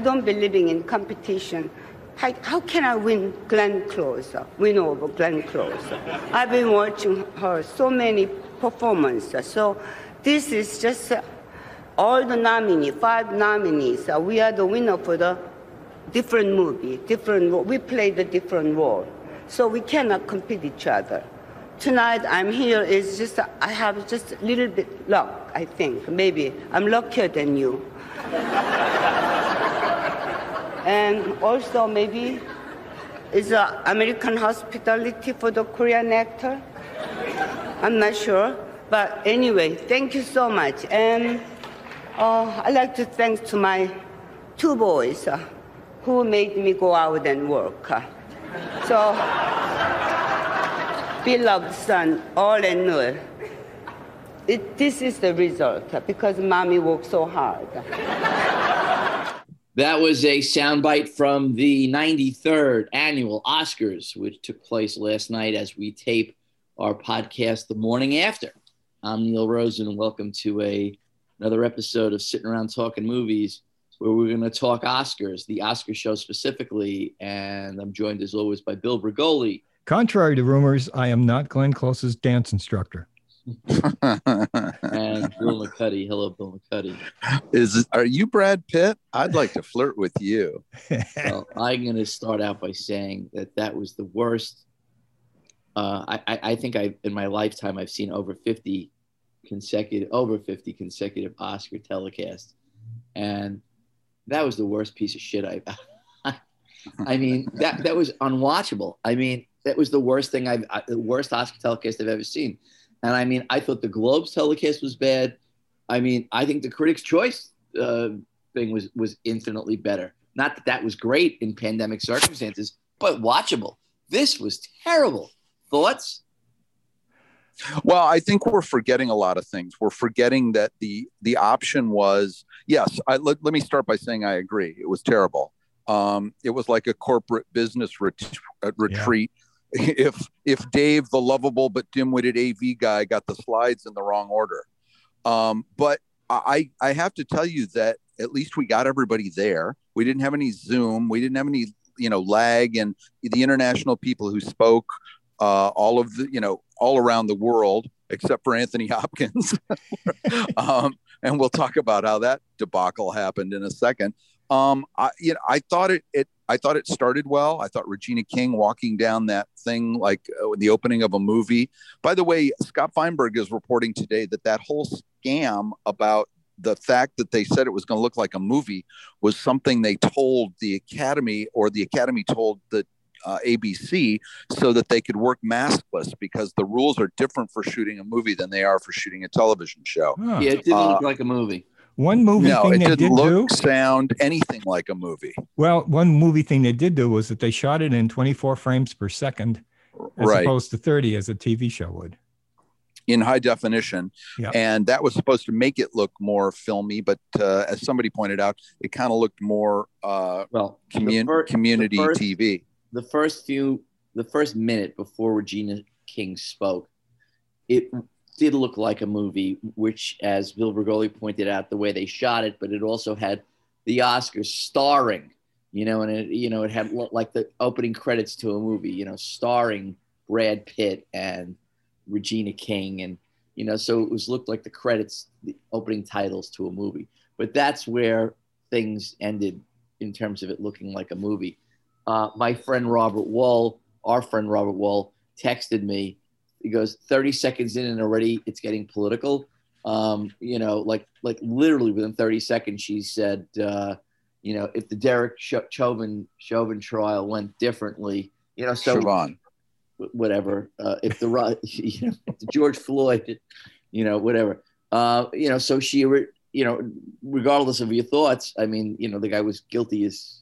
I don't believe in competition. How, how can I win Glenn Close, win over Glenn Close? I've been watching her so many performances. So this is just uh, all the nominees, five nominees. Uh, we are the winner for the different movie, different. We play the different role, so we cannot compete each other. Tonight I'm here is just I have just a little bit luck. I think maybe I'm luckier than you. And also maybe it's uh, American hospitality for the Korean actor. I'm not sure, but anyway, thank you so much. And uh, I'd like to thank to my two boys uh, who made me go out and work. uh. So, beloved son, all and all. It, this is the result because mommy worked so hard. That was a soundbite from the 93rd annual Oscars, which took place last night as we tape our podcast the morning after. I'm Neil Rosen, and welcome to a another episode of Sitting Around Talking Movies, where we're going to talk Oscars, the Oscar show specifically. And I'm joined as always by Bill Bregoli. Contrary to rumors, I am not Glenn Close's dance instructor. And Bill McCuddy. Hello, Bill McCuddy. Is are you Brad Pitt? I'd like to flirt with you. Well, I'm going to start out by saying that that was the worst. Uh, I, I, I think I in my lifetime I've seen over 50 consecutive over 50 consecutive Oscar telecasts, and that was the worst piece of shit I've. I mean that that was unwatchable. I mean that was the worst thing I've I- the worst Oscar telecast I've ever seen, and I mean I thought the Globes telecast was bad. I mean I think the Critics' Choice uh, thing was was infinitely better. Not that that was great in pandemic circumstances, but watchable. This was terrible. Thoughts? Well, I think we're forgetting a lot of things. We're forgetting that the the option was yes. I, let, let me start by saying I agree. It was terrible. Um, it was like a corporate business ret- uh, retreat. If if Dave, the lovable but dim-witted AV guy, got the slides in the wrong order, um, but I I have to tell you that at least we got everybody there. We didn't have any Zoom. We didn't have any you know lag, and the international people who spoke uh, all of the you know all around the world except for Anthony Hopkins. um, and we'll talk about how that debacle happened in a second. Um, I, you know, I thought it, it, I thought it started well. I thought Regina King walking down that thing like uh, the opening of a movie. By the way, Scott Feinberg is reporting today that that whole scam about the fact that they said it was going to look like a movie was something they told the Academy or the Academy told the uh, ABC so that they could work maskless because the rules are different for shooting a movie than they are for shooting a television show. Huh. Yeah, it didn't look Uh, like a movie. One movie no, thing it they didn't did look, do. sound, anything like a movie. Well, one movie thing they did do was that they shot it in 24 frames per second, as Right. opposed to 30 as a TV show would. in high definition Yeah. and that was supposed to make it look more filmy but uh, as somebody pointed out it kind of looked more uh, Well, the commun- fir- the community first- tv the first few the first minute before Regina King spoke, it did look like a movie, which as Bill Bregoli pointed out, the way they shot it, but it also had the Oscars starring, you know, and it you know, it had like the opening credits to a movie, you know, starring Brad Pitt and Regina King and you know, so it was looked like the credits, the opening titles to a movie. But that's where things ended in terms of it looking like a movie. Uh, my friend Robert Wall, our friend Robert Wall, texted me. He goes, 30 seconds in and already it's getting political. Um, you know, like like literally within 30 seconds, she said, uh, you know, if the Derek Chauvin Chauvin trial went differently, you know, so Siobhan. whatever. Uh, if the you know, if the George Floyd, you know, whatever. Uh, you know, so she, you know, regardless of your thoughts, I mean, you know, the guy was guilty as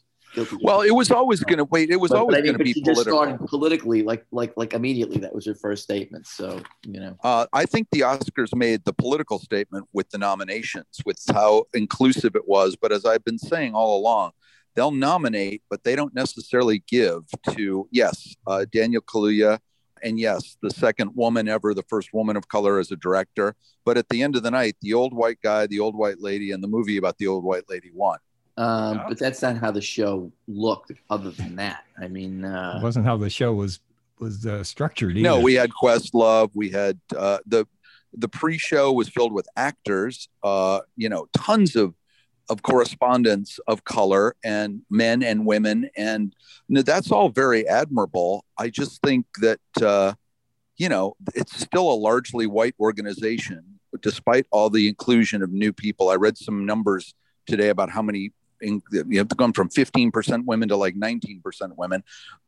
well, it was always going to wait. It was but, always going to be she political. Just started politically, like like like immediately. That was her first statement. So you know, uh, I think the Oscars made the political statement with the nominations, with how inclusive it was. But as I've been saying all along, they'll nominate, but they don't necessarily give to yes, uh, Daniel Kaluuya, and yes, the second woman ever, the first woman of color as a director. But at the end of the night, the old white guy, the old white lady, and the movie about the old white lady won. Um, yeah. But that's not how the show looked. Other than that, I mean, uh, it wasn't how the show was was uh, structured. Either. No, we had Questlove. We had uh, the the pre-show was filled with actors. Uh, you know, tons of of correspondence of color and men and women, and you know, that's all very admirable. I just think that uh, you know it's still a largely white organization, despite all the inclusion of new people. I read some numbers today about how many in, you have to gone from 15% women to like 19% women.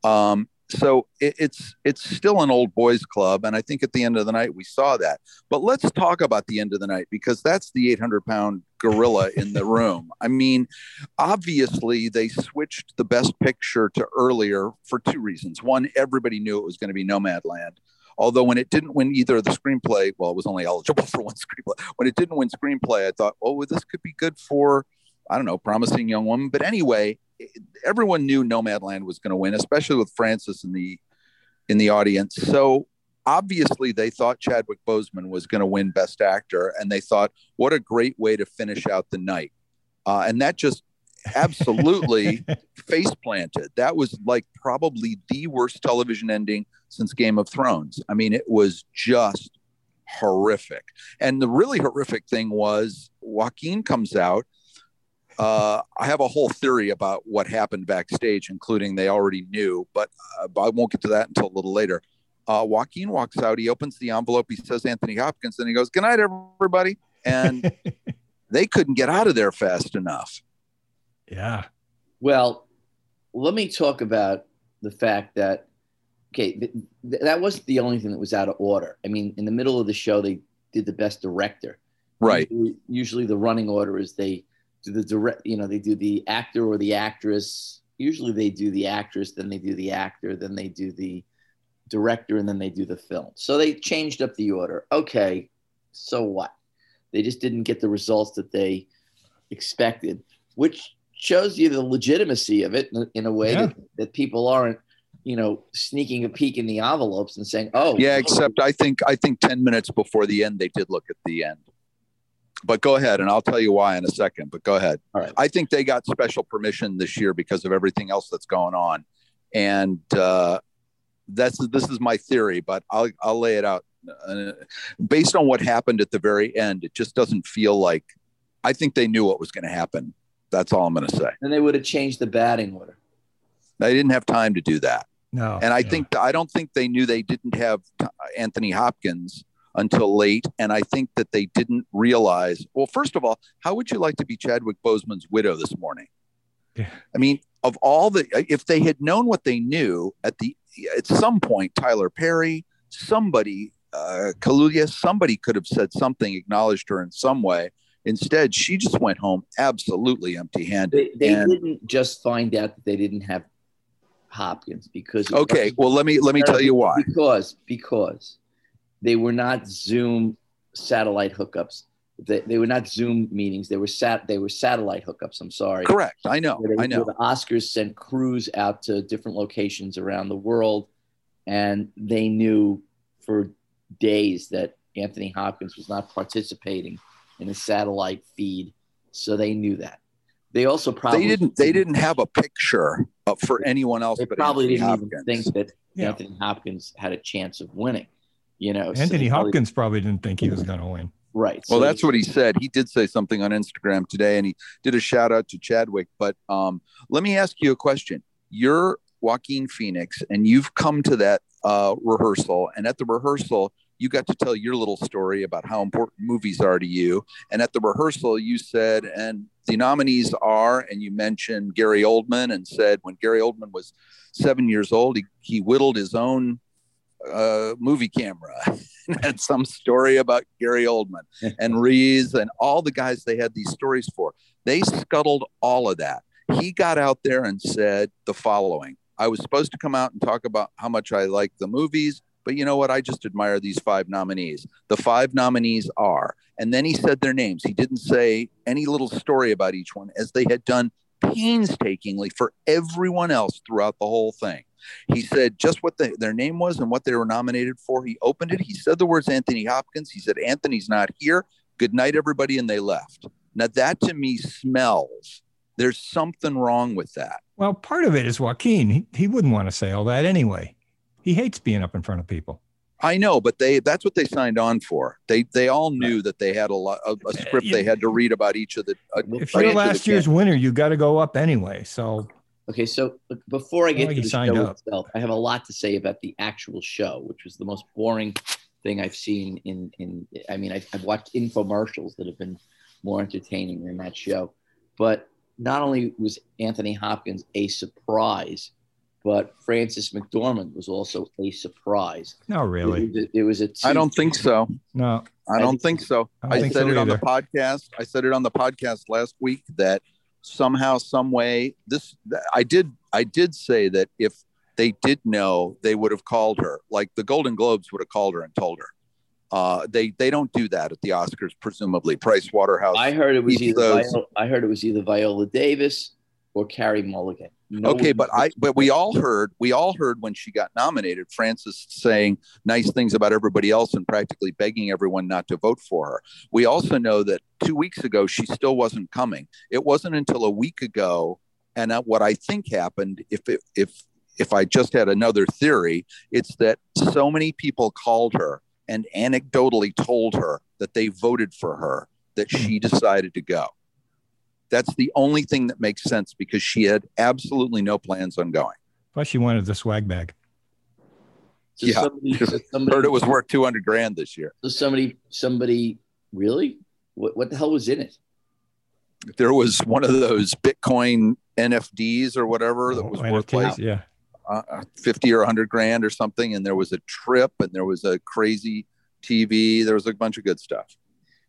Um, so it, it's it's still an old boys club, and I think at the end of the night we saw that. But let's talk about the end of the night because that's the 800 pound gorilla in the room. I mean, obviously they switched the best picture to earlier for two reasons. One, everybody knew it was going to be Nomadland. Although when it didn't win either of the screenplay, well, it was only eligible for one screenplay. When it didn't win screenplay, I thought, oh, well, this could be good for I don't know, promising young woman. But anyway, everyone knew Nomadland was going to win, especially with Frances in the in the audience. So obviously they thought Chadwick Boseman was going to win Best Actor, and they thought, what a great way to finish out the night. Uh, and that just absolutely face planted. That was like probably the worst television ending since Game of Thrones. I mean, it was just horrific. And the really horrific thing was Joaquin comes out uh, I have a whole theory about what happened backstage, including they already knew, but, uh, I won't get to that until a little later. Uh, Joaquin walks out. He opens the envelope. He says Anthony Hopkins, and he goes, "Good night, everybody." And they couldn't get out of there fast enough. Yeah. Well, let me talk about the fact that okay, th- th- that wasn't the only thing that was out of order. I mean, in the middle of the show, they did the best director. Right. Usually, usually the running order is they do the direct, you know, they do the actor or the actress. Usually they do the actress, then they do the actor, then they do the director, and then they do the film. So they changed up the order. Okay, so what? They just didn't get the results that they expected, which shows you the legitimacy of it in, a way yeah. that, that people aren't you know sneaking a peek in the envelopes and saying oh yeah oh. except i think i think 10 minutes before the end they did look at the end but go ahead and I'll tell you why in a second. But go ahead. All right. I think they got special permission this year because of everything else that's going on. And uh, that's this is my theory, but I'll, I'll lay it out. Uh, based on what happened at the very end, it just doesn't feel like I think they knew what was going to happen. That's all I'm going to say. And they would have changed the batting order. They didn't have time to do that. No. And I think I don't think they knew they didn't have Anthony Hopkins until late. And I think that they didn't realize. Well, first of all, how would you like to be Chadwick Boseman's widow this morning? Yeah. I mean, of all the, if they had known what they knew at the at some point, Tyler Perry, somebody, uh, Kaluuya, somebody could have said something, acknowledged her in some way. Instead, she just went home absolutely empty-handed. They, they and, didn't just find out that they didn't have Hopkins because okay. Well, let me let me tell you why. Because because they were not Zoom satellite hookups. They, they were not Zoom meetings. They were sat. They were satellite hookups. I'm sorry. Correct. I know. They, I know. The Oscars sent crews out to different locations around the world, and they knew for days that Anthony Hopkins was not participating in a satellite feed, so they knew that. They also probably they didn't. They didn't have a picture for anyone else. They probably Anthony didn't Hopkins. even think that yeah. Anthony Hopkins had a chance of winning. You know, Anthony they probably- Hopkins probably didn't think he was going to win. Right. Well, so- that's what he said. Well, so- that's what he said. He did say something on Instagram today, and he did a shout out to Chadwick. But um, let me ask you a question. You're Joaquin Phoenix, and you've come to that uh, rehearsal, and at the rehearsal, you got to tell your little story about how important movies are to you. And at the rehearsal, you said, and the nominees are, and you mentioned Gary Oldman, and said when Gary Oldman was seven years old, he, he whittled his own uh, movie camera. had some story about Gary Oldman and Reeves and all the guys they had these stories for. They scuttled all of that. He got out there and said the following I was supposed to come out and talk about how much I like the movies, but you know what? I just admire these five nominees. The five nominees are, and then he said their names. He didn't say any little story about each one, as they had done painstakingly for everyone else throughout the whole thing. He said just what the, their name was and what they were nominated for. He opened it. He said the words Anthony Hopkins. He said, Anthony's not here. Good night, everybody. And they left. Now, that to me smells. There's something wrong with that. Well, part of it is Joaquin. He, he wouldn't want to say all that anyway. He hates being up in front of people. I know, but they that's what they signed on for. They they all knew that they had a lot a, a script they had to read about each of the. Uh, If you're last year's winner, you got to go up anyway. So Okay, so look, before I get Well, to the signed show up. itself, I have a lot to say about the actual show, which was the most boring thing I've seen in in. I mean, I've, I've watched infomercials that have been more entertaining than that show. But not only was Anthony Hopkins a surprise, but Frances McDormand was also a surprise. no, really, It was a, it was a I don't think so. no. I don't think so. I I, think said so it on the podcast. I said it on the podcast last week that somehow, some way, this I did. I did say that if they did know, they would have called her. Like the Golden Globes would have called her and told her. Uh, they they don't do that at the Oscars. Presumably, Price Waterhouse. I heard it was either Viola, I heard it was either Viola Davis or Carrie Mulligan. No okay, but I but we all heard we all heard when she got nominated, Frances saying nice things about everybody else and practically begging everyone not to vote for her. We also know that two weeks ago she still wasn't coming. It wasn't until a week ago, and what I think happened, if it, if if I just had another theory, it's that so many people called her and anecdotally told her that they voted for her that hmm. she decided to go. That's the only thing that makes sense because she had absolutely no plans on going. Plus, she wanted the swag bag. so yeah. somebody, somebody Heard it was worth 200 grand this year. So somebody, somebody, really? What, what the hell was in it? There was one of those Bitcoin NFTs or whatever that Oh, was worth NFTs, like yeah. uh, 50 or 100 grand or something. And there was a trip and there was a crazy TV. There was a bunch of good stuff.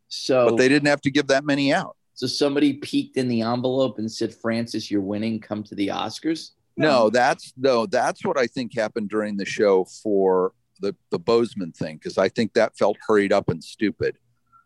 So, But they didn't have to give that many out. So somebody peeked in the envelope and said, "Frances, you're winning. Come to the Oscars." No, that's no, that's what I think happened during the show for the the Boseman thing because I think that felt hurried up and stupid.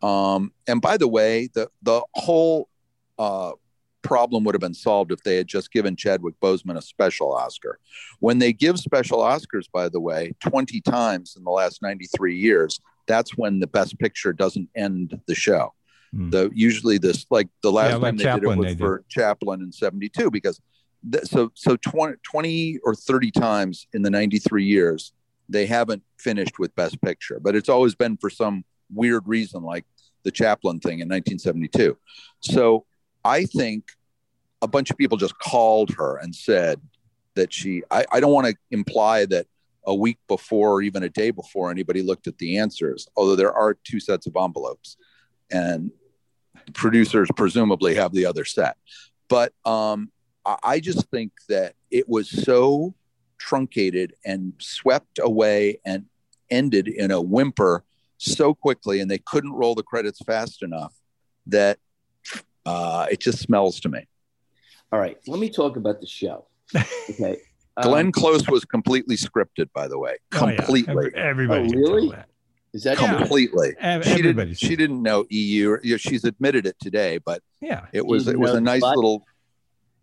Um, and by the way, the the whole uh, problem would have been solved if they had just given Chadwick Boseman a special Oscar. When they give special Oscars, by the way, twenty times in the last ninety three years, that's when the Best Picture doesn't end the show. Hmm. The usually this like the last Yeah, like time they Chaplin, did it they was did. for Chaplin in seventy two because th- so so 20, 20 or 30 times in the 93 years they haven't finished with best picture but it's always been for some weird reason like the chaplin thing in 1972 so i think a bunch of people just called her and said that she i, I don't want to imply that a week before or even a day before anybody looked at the answers although there are two sets of envelopes and producers presumably have the other set but um I- I just think that it was so truncated and swept away and ended in a whimper so quickly, and they couldn't roll the credits fast enough that uh, it just smells to me. All right, let me talk about the show. Okay, Um, Glenn Close was completely scripted, by the way, Oh, yeah. completely, Every- everybody. Oh, can really? Tell that. is that completely. Ev- She didn't. She didn't know EU. Or, you know, she's admitted it today, but Yeah. it was didn't it was a nice what? little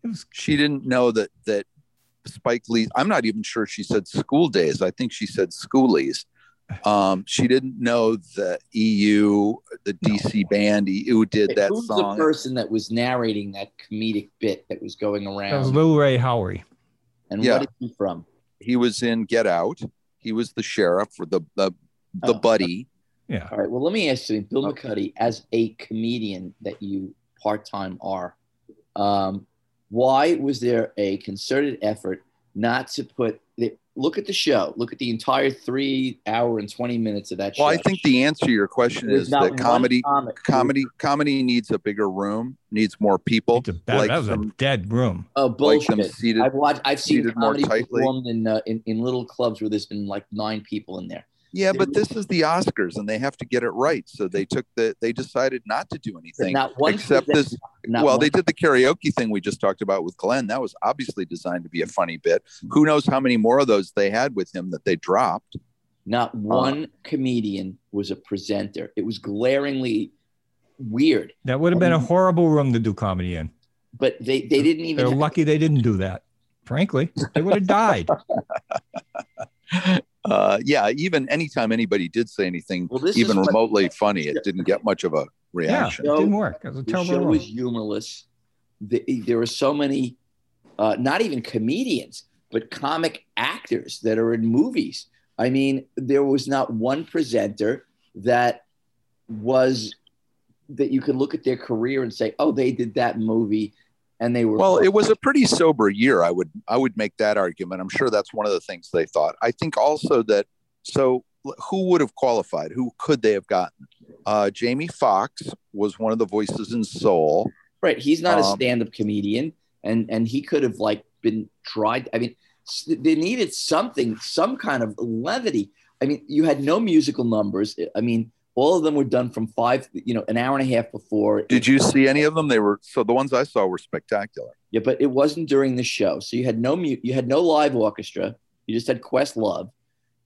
It was she didn't know that that Spike Lee. I'm not even sure she said school days. I think she said schoolies. Um, she didn't know the EU, the DC band EU did Hey, that Who's song. the person that was narrating that comedic bit that was going that was around? Lil Rel Howery. and Yeah. what is he from? He was in Get Out. He was the sheriff for the the the buddy. Yeah. All right. Well, let me ask you, Bill McCuddy, as a comedian that you part time are, um, why was there a concerted effort not to put the, look at the show, look at the entire three hour and 20 minutes of that show? Well, I think the answer to your question There's is that one comedy, comic who- comedy, comedy needs a bigger room, needs more people. That, that was a dead room. Oh like bullshit! them seated- I've watched. I've seen seated more comedy tightly. performed in, uh, in in little clubs where there's been like nine people in there. Yeah, but this is the Oscars, and they have to get it right. So they took the, they decided not to do anything not one except present- this. not well, one- they did the karaoke thing we just talked about with Glenn. That was obviously designed to be a funny bit. Mm-hmm. Who knows how many more of those they had with him that they dropped? Not um, one comedian was a presenter. It was glaringly weird. That would have been a um, horrible room to do comedy in. But they they didn't even. They're have- lucky they didn't do that. Frankly, they would have died. Uh, yeah, even anytime anybody did say anything Well, even is what- remotely funny, it didn't get much of a reaction. it didn't work. It was a the show room. was humorless. The, there were so many, uh, not even comedians, but comic actors that are in movies. I mean, there was not one presenter that was that you could look at their career and say, "Oh, they did that movie," and they were Well, it was a pretty sober year. I would I would make that argument. I'm sure that's one of the things they thought. I think also that so who would have qualified? Who could they have gotten? Uh, Jamie Foxx was one of the voices in Soul. Right. He's not a Um, stand-up comedian, and and he could have like been tried. I mean, they needed something, some kind of levity. I mean, you had no musical numbers. I mean, all of them were done from five, you know, an hour and a half before. Did you see any of them? They were so the ones I saw were spectacular. Yeah, but it wasn't during the show. So you had no mute. You had no live orchestra. You just had Questlove.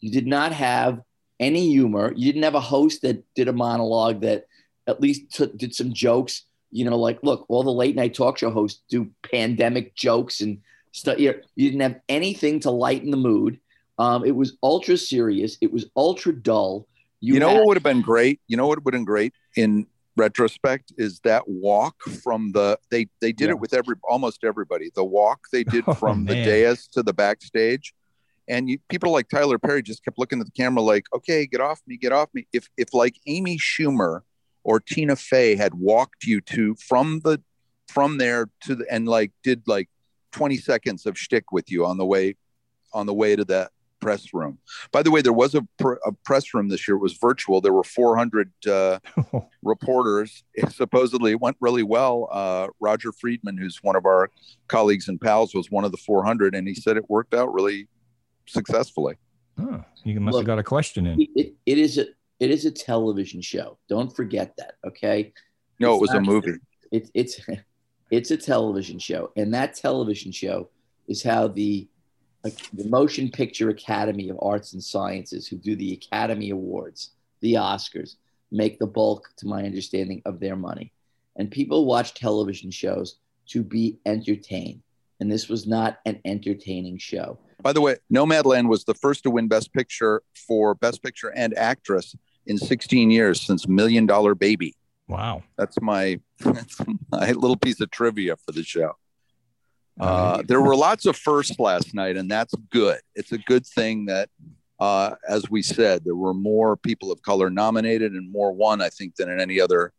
You did not have any humor. You didn't have a host that did a monologue that at least took, did some jokes. You know, like look, all the late night talk show hosts do pandemic jokes and stuff. You, you didn't have anything to lighten the mood. Um, it was ultra serious. It was ultra dull. You, know had- what would have been great? You know what would have been great in retrospect is that walk from the they they did Yeah. it with every almost everybody. The walk they did Oh, from the dais to the backstage. And you, people like Tyler Perry just kept looking at the camera like, okay, get off me, get off me. If if like Amy Schumer or Tina Fey had walked you to from the from there to the and like did like 20 seconds of shtick with you on the way on the way to that press room. By the way, there was a, pr- a press room this year. It was virtual. There were 400 uh, reporters. It supposedly it went really well. Uh, Roger Friedman, who's one of our colleagues and pals, was one of the 400, and he said it worked out really successfully. Oh, you must Look, have got a question in. it, it, it is a it is a television show. Don't forget that. Okay. No, It's it was a not- movie. It, it's it's a television show, and that television show is how the like, the Motion Picture Academy of Arts and Sciences, who do the Academy Awards, the Oscars, make the bulk, to my understanding, of their money. And people watch television shows to be entertained, and this was not an entertaining show. By the way, Nomadland was the first to win Best Picture for Best Picture and Actress in 16 years since Million Dollar Baby. Wow. That's my that's my little piece of trivia for the show. Uh, there were lots of firsts last night, and that's good. It's a good thing that, uh, as we said, there were more people of color nominated and more won, I think, than in any other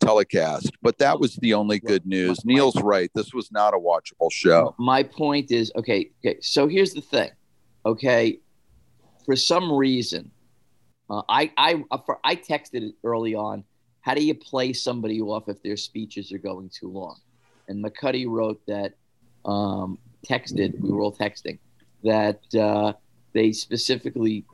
telecast. But that was the only good news. Neil's right. This was not a watchable show. My point is okay, okay. So here's the thing. Okay. For some reason, uh, I, I, uh, for, I texted it early on. How do you play somebody off if their speeches are going too long? And McCuddy wrote that, um, texted, we were all texting, that uh, they specifically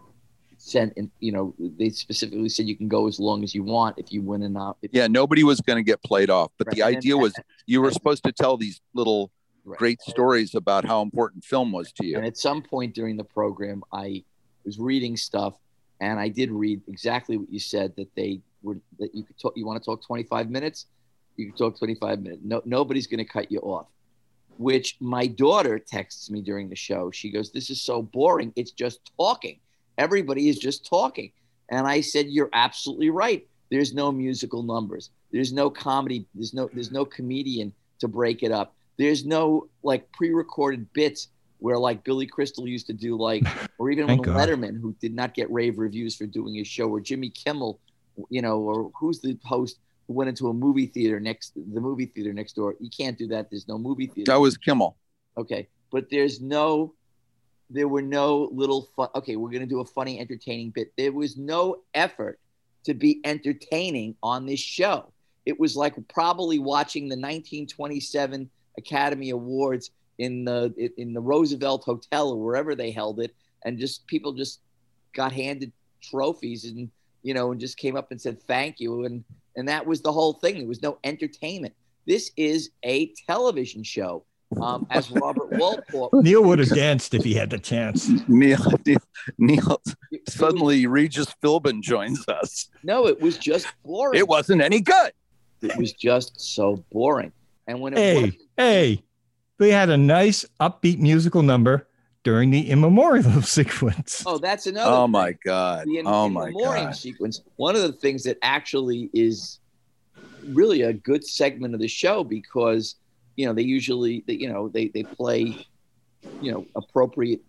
sent, and you know, they specifically said you can go as long as you want if you win enough. If, Yeah, nobody was going to get played off. But the Right. idea was you were supposed to tell these little great stories about how important film was to you. And at some point during the program, I was reading stuff, and I did read exactly what you said that they would that you could talk. You want to talk 25 minutes? You can talk 25 minutes. No, nobody's going to cut you off. Which my daughter texts me during the show. She goes, "This is so boring. It's just talking. Everybody is just talking." And I said, "You're absolutely right. There's no musical numbers. There's no comedy. There's no there's no comedian to break it up. There's no like pre-recorded bits where like Billy Crystal used to do like, or even when Letterman, who did not get rave reviews for doing his show, or Jimmy Kimmel, you know, or who's the host went into a movie theater next, the movie theater next door. You can't do that. There's no movie theater. That was Kimmel. Okay, but there's no, there were no little fun. Okay, we're gonna do a funny, entertaining bit. There was no effort to be entertaining on this show. It was like probably watching the 1927 Academy Awards in the in the Roosevelt Hotel or wherever they held it, and just people just got handed trophies and you know and just came up and said thank you and and that was the whole thing. There was no entertainment. This is a television show. Um, as Robert Walpole, Neil would have danced if he had the chance. Neil, Neil, Neil suddenly Regis Philbin joins us. No, it was just boring. It wasn't any good. It was just so boring. And when it Hey, was, hey, they had a nice upbeat musical number during the immemorial sequence. oh, that's another. Oh thing. my god. the in, Oh in my memoriam god. sequence. One of the things that actually is really a good segment of the show because you know they usually they, you know they they play you know appropriate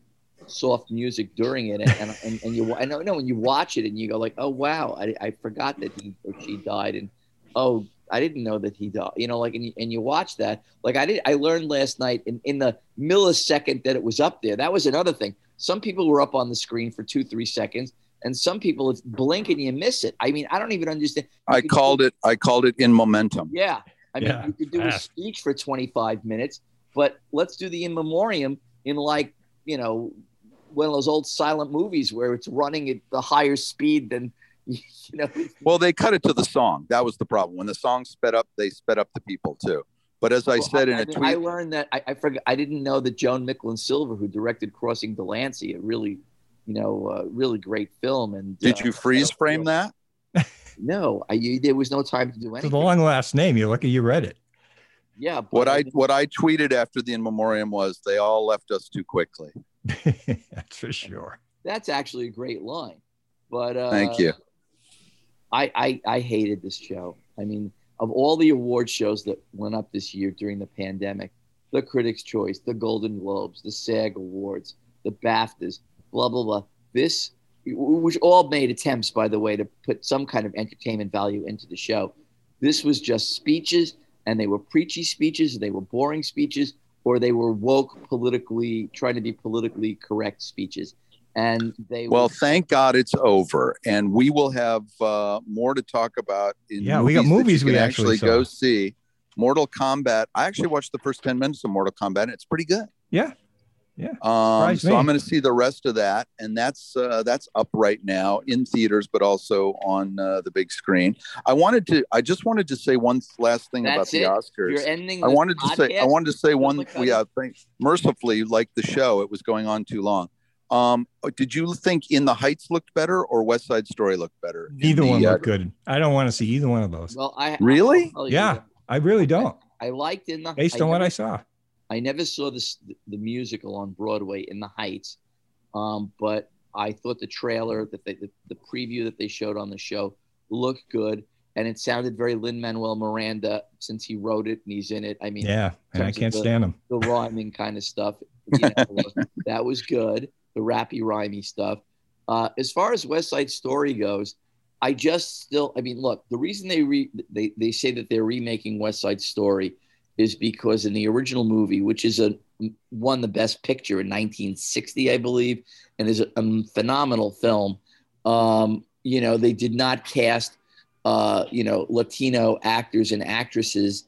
soft music during it and and, and, and you I know, know when you watch it and you go like oh wow I, I forgot that he or she died and oh I didn't know that he died you know like and you, and you watch that like I did I learned last night in, in the millisecond that it was up there. That was another thing. Some people were up on the screen for two three seconds and some people it's blink and you miss it. I mean I don't even understand. I called it I called it in momentum. yeah. I mean, Yeah, you could do a speech for 25 minutes, but let's do the in memoriam in like, you know, one of those old silent movies where it's running at the higher speed than, you know. Well, they cut it to the song. That was the problem. When the song sped up, they sped up the people too. But as I Well, said in I, a mean, I learned that I, I forgot. I didn't know that Joan Micklin Silver, who directed Crossing Delancey, a really, you know, uh, really great film. And did uh, you freeze frame that? No, I, you, there was no time to do anything. a anything. long last name. You're lucky you read it. yeah, but What I what I tweeted after the in memoriam was they all left us too quickly. That's for sure. that's actually a great line. But uh, Thank you. I, I I hated this show. I mean, of all the award shows that went up this year during the pandemic, the Critics' Choice, the Golden Globes, the SAG Awards, the BAFTAs, blah blah blah. This, which all made attempts, by the way, to put some kind of entertainment value into the show. This was just speeches, and they were preachy speeches, they were boring speeches, or they were woke, politically trying to be politically correct speeches. And they Well, were, thank God it's over, and we will have uh, more to talk about. In Yeah, we got movies we can actually go see. Mortal Kombat. I actually watched the first ten minutes of Mortal Kombat. and It's pretty good. Yeah. Yeah. Um, so me. I'm going to see the rest of that, and that's uh, that's up right now in theaters, but also on uh, the big screen. I wanted to. I just wanted to say one last thing about That's the it. Oscars. You're ending. I wanted to say. I wanted to say one. with We uh, thank, mercifully, like the show, it was going on too long. Um, did you think In the Heights looked better or West Side Story looked better? in Neither the, one uh, looked good. I don't want to see either one of those. Well, I Really? I'll tell you Yeah, I really don't. I liked in the Based on what never- I saw. I never saw this the musical on Broadway in the Heights, um, but I thought the trailer that they the, the preview that they showed on the show looked good, and it sounded very Lin Manuel Miranda since he wrote it and he's in it. I mean, Yeah, and I can't the- stand him. the rhyming kind of stuff. You know, that was good. The rappy, rhymey stuff. Uh, as far as West Side Story goes, I just still. I mean, look, the reason they re, they they say that they're remaking West Side Story is because in the original movie, which is a won the Best Picture in 1960, I believe, and is a, a phenomenal film. Um, you know, they did not cast, uh, you know, Latino actors and actresses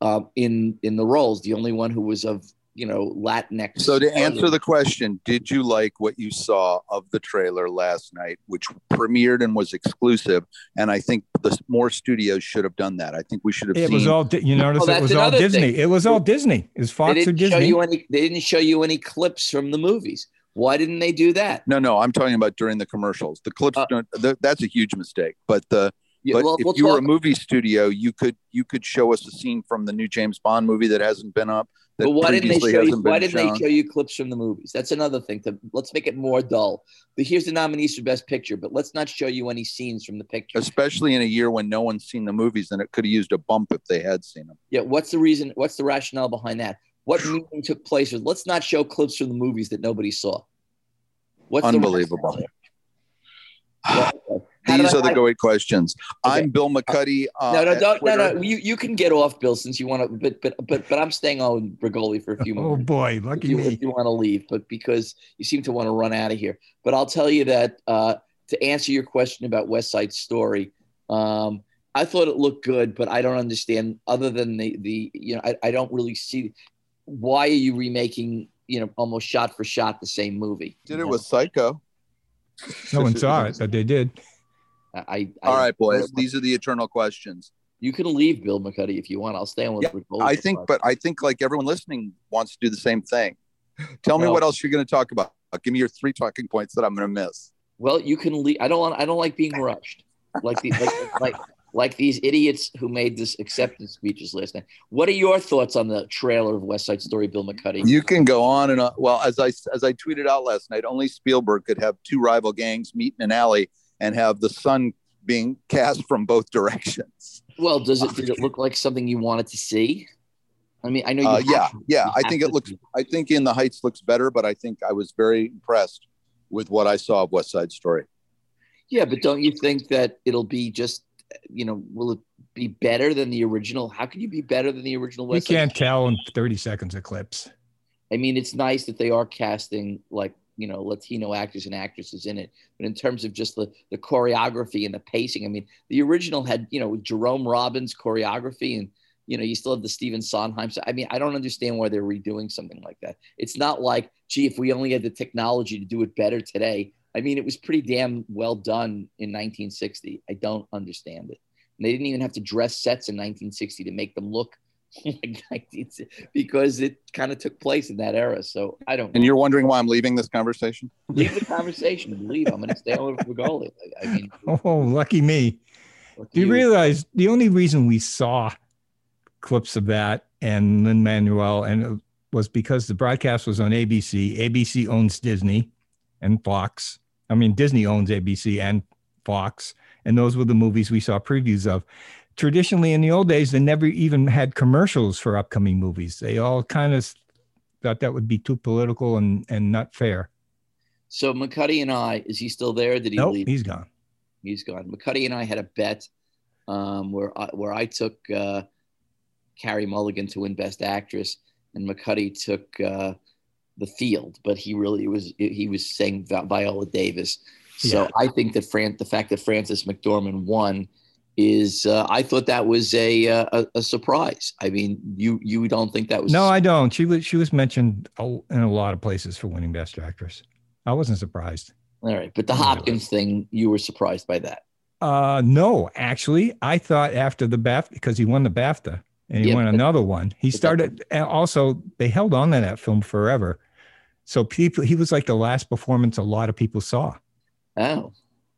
uh, in in the roles. The only one who was of you know Latinx. So to answer the question, did you like what you saw of the trailer last night, which premiered and was exclusive? And I think the more studios should have done that. I think we should have It seen. was all. Di- You notice Oh, it was all Disney. thing. It was all Disney. Is Fox or didn't show Disney? you any. They didn't show you any clips from the movies. Why didn't they do that? no, no, I'm talking about during the commercials. The clips, uh, don't, th- that's a huge mistake. But the Yeah, but well, if we'll you were a movie studio, you could you could show us a scene from the new James Bond movie that hasn't been up. But why didn't they show you? Why didn't shown. they show you clips from the movies? That's another thing. To let's make it more dull. But here's the nominees for Best Picture, but let's not show you any scenes from the picture. Especially in a year when no one's seen the movies, and it could have used a bump if they had seen them. Yeah, what's the reason? What's the rationale behind that? What meeting took place? Let's not show clips from the movies that nobody saw. What's Unbelievable. The These did are the I- great questions. Okay. I'm Bill McCuddy. Uh, no, no, at don't, no, no. You you can get off, Bill, since you want to. But but but but I'm staying on Bregoli for a few moments. Oh moments. boy, if lucky you, me. if you want to leave, but because you seem to want to run out of here. But I'll tell you that uh, to answer your question about West Side Story, um, I thought it looked good, but I don't understand. Other than the the you know, I, I don't really see why are you remaking you know almost shot for shot the same movie. Did it with Psycho. No one saw it, but they did. I, I All right, boys. These are the eternal questions. You can leave Bill McCuddy if you want. I'll stay on with Yeah, I think, but I think like everyone listening wants to do the same thing. Tell me No. what else you're going to talk about. Give me your three talking points that I'm going to miss. Well, you can leave. I don't want. I don't like being rushed, like the like, like like these idiots who made this acceptance speeches last night. What are your thoughts on the trailer of West Side Story, Bill McCuddy? You can go on and on. Well, as I as I tweeted out last night, only Spielberg could have two rival gangs meet in an alley and have the sun being cast from both directions. well, does it did it look like something you wanted to see? I mean, I know. You Uh, yeah, to- yeah. you I think to it looks. I think in the Heights looks better, but I think I was very impressed with what I saw of West Side Story. Yeah, but don't you think that it'll be just you know will it be better than the original? How can you be better than the original We West Side can't tell in 30 seconds of clips. I mean, it's nice that they are casting like you know Latino actors and actresses in it, but in terms of just the the choreography and the pacing, I mean, the original had you know Jerome Robbins choreography, and you know you still have the Stephen Sondheim. So I mean, I don't understand why they're redoing something like that. It's not like, gee, if we only had the technology to do it better today. I mean, it was pretty damn well done in 1960. I don't understand it. And they didn't even have to dress sets in 1960 to make them look like 1960 Oh because it kind of took place in that era. So I don't And you're wondering why I'm leaving this conversation? leave the conversation and leave. I'm going to stay on with Rigoli. I, I mean, Oh, lucky me. what Do you you- realize the only reason we saw clips of that and Lin Manuel and it was because the broadcast was on ABC. ABC owns Disney and Fox. I mean, Disney owns ABC and Fox, and those were the movies we saw previews of. Traditionally, in the old days, they never even had commercials for upcoming movies. They all kind of thought that would be too political and, and not fair. So McCuddy and I, is he still there? Did he Nope, leave? he's gone. He's gone. McCuddy and I had a bet um, where I, where I took uh, Carrie Mulligan to win Best Actress, and McCuddy took uh, The Field, but he really was he was saying Vi- Viola Davis. So Yeah. I think that Fran, the fact that Frances McDormand won is uh, I thought that was a, uh, a a surprise. I mean, you you don't think that was No, I don't. She was she was mentioned in a lot of places for winning Best Actress. I wasn't surprised. all right, but the Hopkins thing, you were surprised by that. Uh, no, actually, I thought after the BAFTA because he won the BAFTA and he Yeah, won but- another one. He but that- started also they held on to that film forever. So people, he was like the last performance a lot of people saw. Oh, oh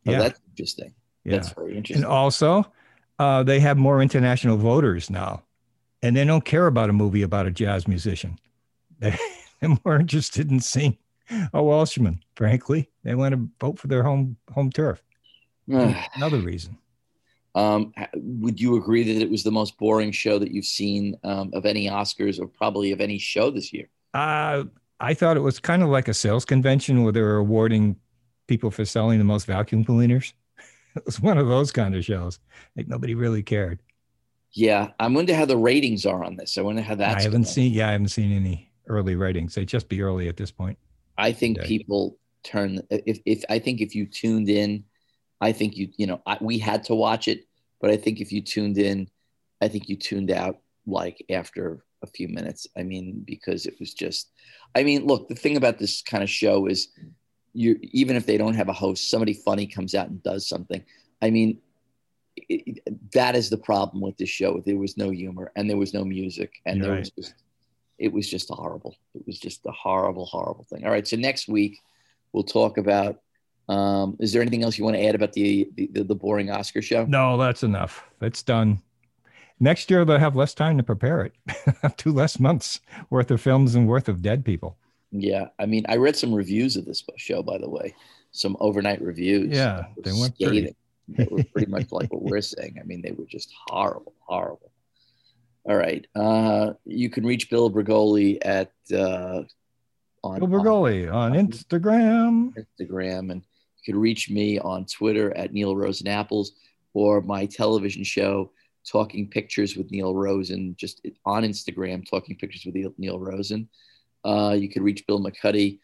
Yeah. that's interesting. Yeah, That's very interesting. and also uh, they have more international voters now, and they don't care about a movie about a jazz musician. They, they're more interested in seeing a Welshman. Frankly, they want to vote for their home home turf. Another reason. Um, would you agree that it was the most boring show that you've seen um, of any Oscars or probably of any show this year? Uh, I thought it was kind of like a sales convention where they were awarding people for selling the most vacuum cleaners. It was one of those kind of shows. Like nobody really cared. Yeah, I wonder how the ratings are on this. I wonder how that's. I haven't going. seen. Yeah, I haven't seen any early ratings. They'd just be early at this point. I think Yeah. people turn if if I think if you tuned in, I think you you know I, we had to watch it, but I think if you tuned in, I think you tuned out like after a few minutes. I mean, because it was just, I mean, look, the thing about this kind of show is, you even if they don't have a host, somebody funny comes out and does something. I mean, it, it- that is the problem with this show. There was no humor and there was no music and You're there right. was just it was just horrible. It was just a horrible, horrible thing. All right, so next week we'll talk about. Um, is there anything else you want to add about the the, the, boring Oscar show? No, that's enough. That's done. Next year they'll have less time to prepare it. Two less months worth of films and worth of dead people. Yeah, I mean, I read some reviews of this show, by the way, some overnight reviews. Yeah, they were weren't pretty. They were pretty much like what we're saying. I mean, they were just horrible, horrible. All right. Uh, you can reach Bill Bregoli at uh, on Bill Bregoli on Instagram. Instagram, and you can reach me on Twitter at Neil Rosen Apples or my television show Talking Pictures with Neil Rosen, just on Instagram, Talking Pictures with Neil Rosen. Uh, you could reach Bill McCuddy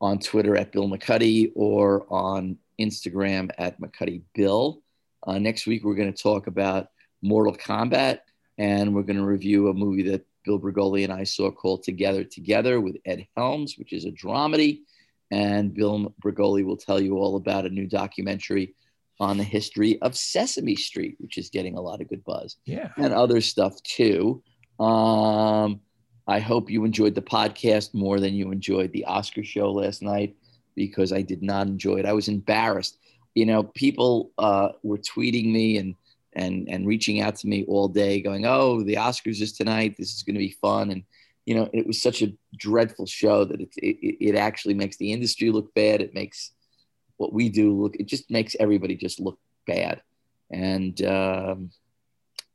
on Twitter at Bill McCuddy or on Instagram at McCuddy Bill. Uh, next week, we're going to talk about Mortal Kombat and we're going to review a movie that Bill Bregoli and I saw called Together Together with Ed Helms, which is a dramedy. And Bill Bregoli will tell you all about a new documentary on the history of Sesame Street, which is getting a lot of good buzz. Yeah. And other stuff too. Um, I hope you enjoyed the podcast more than you enjoyed the Oscar show last night because I did not enjoy it. I was embarrassed. You know, people uh, were tweeting me and and and reaching out to me all day, going, "Oh, the Oscars is tonight. This is going to be fun." And you know, it was such a dreadful show that it, it it actually makes the industry look bad. It makes what we do look. It just makes everybody just look bad. And um,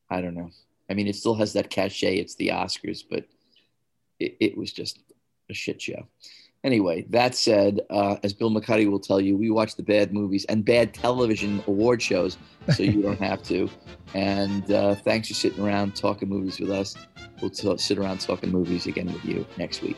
I don't know. I mean, it still has that cachet. It's the Oscars, but it, it was just a shit show. Anyway, that said, uh, as Bill McCuddy will tell you, we watch the bad movies and bad television award shows, so you don't have to. And uh, thanks for sitting around talking movies with us. We'll t- sit around talking movies again with you next week.